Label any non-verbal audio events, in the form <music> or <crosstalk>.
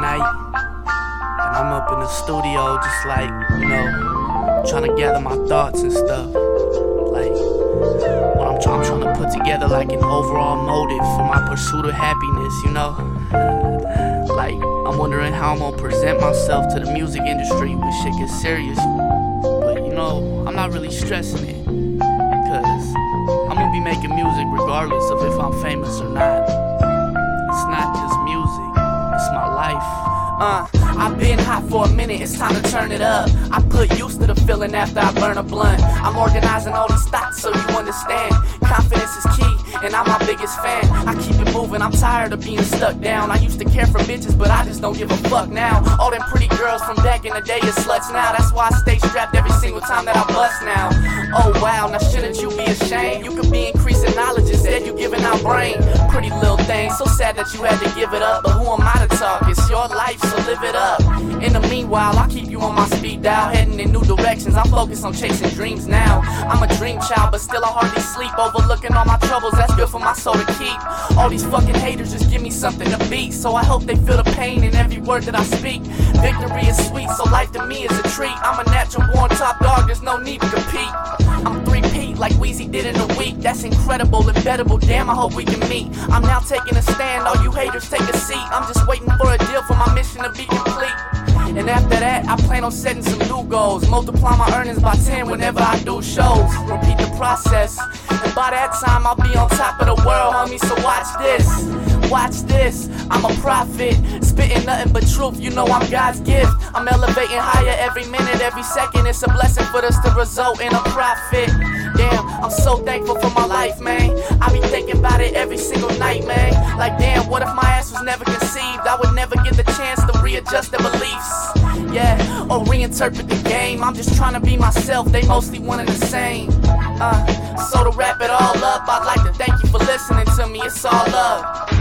night, and I'm up in the studio just like you know, trying to gather my thoughts and stuff. Like what I'm, I'm trying to put together like an overall motive for my pursuit of happiness. You know, <laughs> like I'm wondering how I'm gonna present myself to the music industry when shit gets serious. But you know, I'm not really stressing it. Cause I'm gonna be making music regardless of if I'm famous or not. It's not just Uh, I've been hot for a minute, it's time to turn it up. I put used to the feeling after I burn a blunt. I'm organizing all these thoughts so you understand. Confidence is key, and I'm my biggest fan. I keep it moving, I'm tired of being stuck down. I used to care for bitches, but I just don't give a fuck now. All them pretty girls from back in the day is sluts now. That's why I stay strapped every single time that I bust now. Oh wow, now shouldn't you be ashamed? You could be increasing knowledge instead you giving out brain. Pretty little thing, so sad that you had to give it up. But who am I It's your life, so live it up. In the meanwhile, I keep you on my speed dial, heading in new directions. I'm focused on chasing dreams now. I'm a dream child, but still I hardly sleep. Overlooking all my troubles, that's good for my soul to keep. All these fucking haters just give me something to beat. So I hope they feel the pain in every word that I speak. Victory is sweet, so life to me is a treat. I'm a natural born top dog, there's no need to Weezy did in a week. That's incredible, embeddable. Damn, I hope we can meet. I'm now taking a stand. All you haters, take a seat. I'm just waiting for a deal for my mission to be complete. And after that, I plan on setting some new goals. Multiply my earnings by 10 whenever I do shows. Repeat the process. And by that time, I'll be on top of the world, homie. So watch this. Watch this, I'm a prophet. Spitting nothing but truth, you know I'm God's gift. I'm elevating higher every minute, every second. It's a blessing for us to result in a profit. Damn, I'm so thankful for my life, man. I be thinking about it every single night, man. Like, damn, what if my ass was never conceived? I would never get the chance to readjust their beliefs. Yeah, or reinterpret the game. I'm just trying to be myself, they mostly one and the same. Uh, so to wrap it all up, I'd like to thank you for listening to me. It's all love.